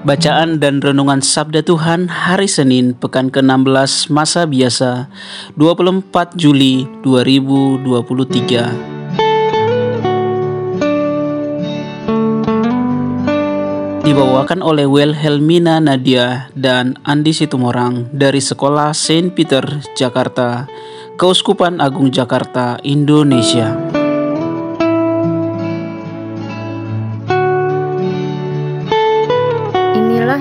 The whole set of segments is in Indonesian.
Bacaan dan Renungan Sabda Tuhan Hari Senin Pekan ke-16 Masa Biasa 24 Juli 2023 Dibawakan oleh Wilhelmina Nadia dan Andi Situmorang dari Sekolah Saint Peter, Jakarta, Keuskupan Agung Jakarta, Indonesia.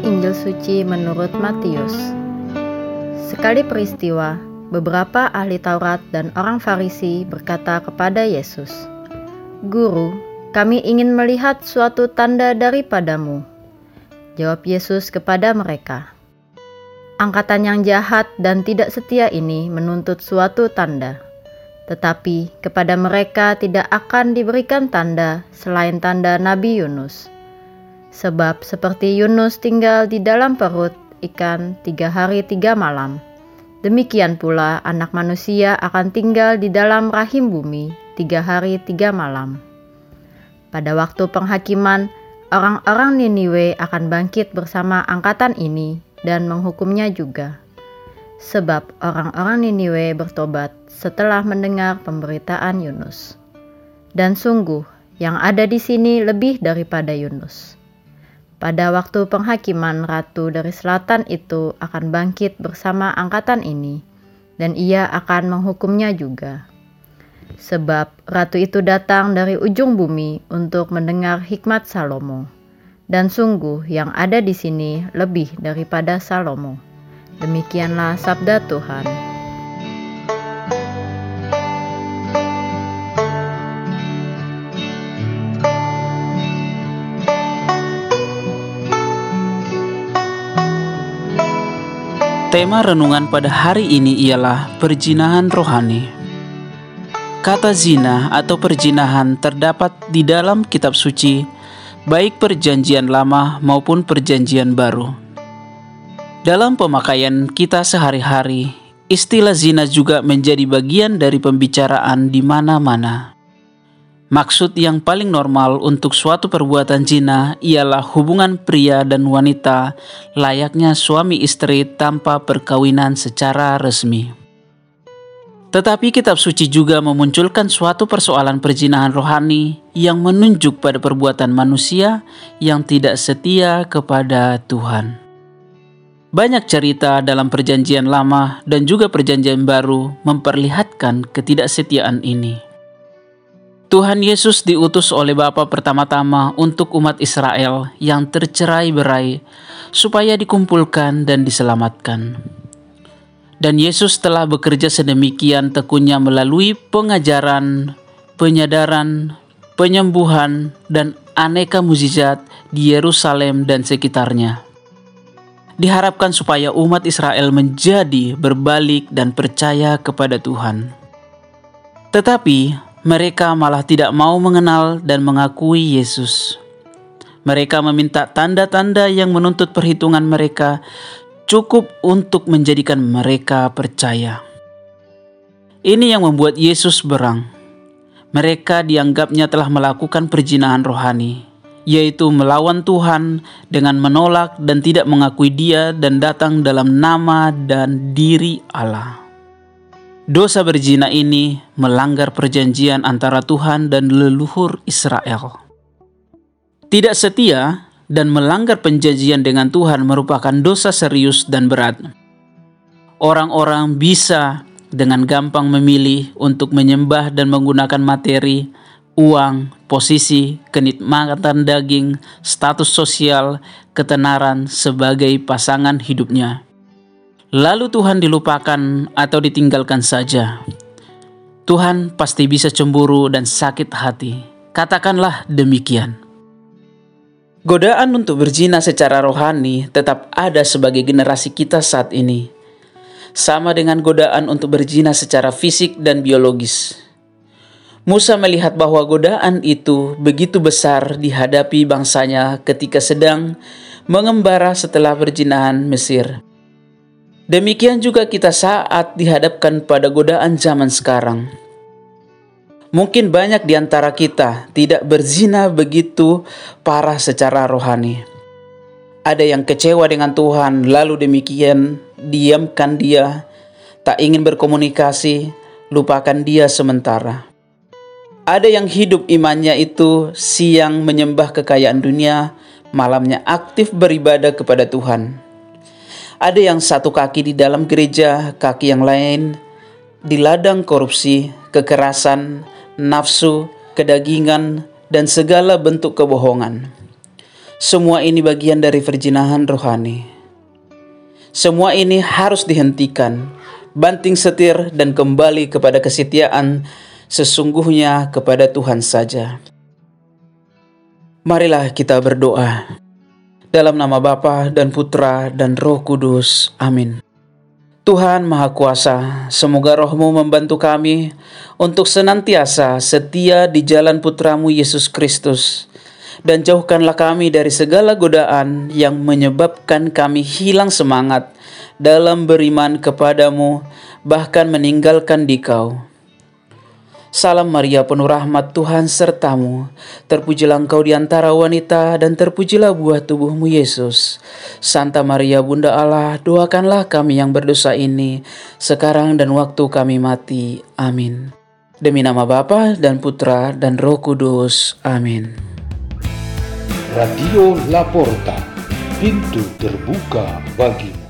Injil Suci menurut Matius. Sekali peristiwa, beberapa ahli Taurat dan orang Farisi berkata kepada Yesus, "Guru, kami ingin melihat suatu tanda daripadamu." Jawab Yesus kepada mereka, "Angkatan yang jahat dan tidak setia ini menuntut suatu tanda." Tetapi kepada mereka tidak akan diberikan tanda selain tanda Nabi Yunus. Sebab seperti Yunus tinggal di dalam perut ikan tiga hari tiga malam, demikian pula anak manusia akan tinggal di dalam rahim bumi tiga hari tiga malam. Pada waktu penghakiman, orang-orang Niniwe akan bangkit bersama angkatan ini dan menghukumnya juga. Sebab orang-orang Niniwe bertobat setelah mendengar pemberitaan Yunus. Dan sungguh, yang ada di sini lebih daripada Yunus. Pada waktu penghakiman ratu dari selatan itu akan bangkit bersama angkatan ini, dan ia akan menghukumnya juga. Sebab ratu itu datang dari ujung bumi untuk mendengar hikmat Salomo, dan sungguh yang ada di sini lebih daripada Salomo. Demikianlah sabda Tuhan. Tema renungan pada hari ini ialah perjinahan rohani. Kata zina atau perjinahan terdapat di dalam kitab suci, baik perjanjian lama maupun perjanjian baru. Dalam pemakaian kita sehari-hari, istilah zina juga menjadi bagian dari pembicaraan di mana-mana. Maksud yang paling normal untuk suatu perbuatan zina ialah hubungan pria dan wanita layaknya suami istri tanpa perkawinan secara resmi. Tetapi kitab suci juga memunculkan suatu persoalan perzinahan rohani yang menunjuk pada perbuatan manusia yang tidak setia kepada Tuhan. Banyak cerita dalam perjanjian lama dan juga perjanjian baru memperlihatkan ketidaksetiaan ini. Tuhan Yesus diutus oleh Bapa pertama-tama untuk umat Israel yang tercerai-berai supaya dikumpulkan dan diselamatkan. Dan Yesus telah bekerja sedemikian tekunnya melalui pengajaran, penyadaran, penyembuhan, dan aneka mukjizat di Yerusalem dan sekitarnya. Diharapkan supaya umat Israel menjadi berbalik dan percaya kepada Tuhan. Tetapi mereka malah tidak mau mengenal dan mengakui Yesus. Mereka meminta tanda-tanda yang menuntut perhitungan mereka cukup untuk menjadikan mereka percaya. Ini yang membuat Yesus berang. Mereka dianggapnya telah melakukan perjinahan rohani, yaitu melawan Tuhan dengan menolak dan tidak mengakui Dia dan datang dalam nama dan diri Allah. Dosa berzina ini melanggar perjanjian antara Tuhan dan leluhur Israel. Tidak setia dan melanggar perjanjian dengan Tuhan merupakan dosa serius dan berat. Orang-orang bisa dengan gampang memilih untuk menyembah dan menggunakan materi, uang, posisi, kenikmatan daging, status sosial, ketenaran sebagai pasangan hidupnya lalu Tuhan dilupakan atau ditinggalkan saja. Tuhan pasti bisa cemburu dan sakit hati. Katakanlah demikian. Godaan untuk berzina secara rohani tetap ada sebagai generasi kita saat ini. Sama dengan godaan untuk berzina secara fisik dan biologis. Musa melihat bahwa godaan itu begitu besar dihadapi bangsanya ketika sedang mengembara setelah perjinahan Mesir. Demikian juga kita saat dihadapkan pada godaan zaman sekarang. Mungkin banyak di antara kita tidak berzina begitu parah secara rohani. Ada yang kecewa dengan Tuhan, lalu demikian diamkan dia, tak ingin berkomunikasi, lupakan dia sementara. Ada yang hidup imannya itu siang menyembah kekayaan dunia, malamnya aktif beribadah kepada Tuhan. Ada yang satu kaki di dalam gereja, kaki yang lain di ladang korupsi, kekerasan, nafsu, kedagingan, dan segala bentuk kebohongan. Semua ini bagian dari perjinahan rohani. Semua ini harus dihentikan, banting setir, dan kembali kepada kesetiaan sesungguhnya kepada Tuhan saja. Marilah kita berdoa. Dalam nama Bapa dan Putra dan Roh Kudus. Amin. Tuhan Maha Kuasa, semoga rohmu membantu kami untuk senantiasa setia di jalan putramu Yesus Kristus. Dan jauhkanlah kami dari segala godaan yang menyebabkan kami hilang semangat dalam beriman kepadamu, bahkan meninggalkan dikau. Salam Maria penuh rahmat Tuhan sertamu. Terpujilah engkau di antara wanita dan terpujilah buah tubuhmu Yesus. Santa Maria Bunda Allah, doakanlah kami yang berdosa ini sekarang dan waktu kami mati. Amin. Demi nama Bapa dan Putra dan Roh Kudus. Amin. Radio Laporta, pintu terbuka bagimu.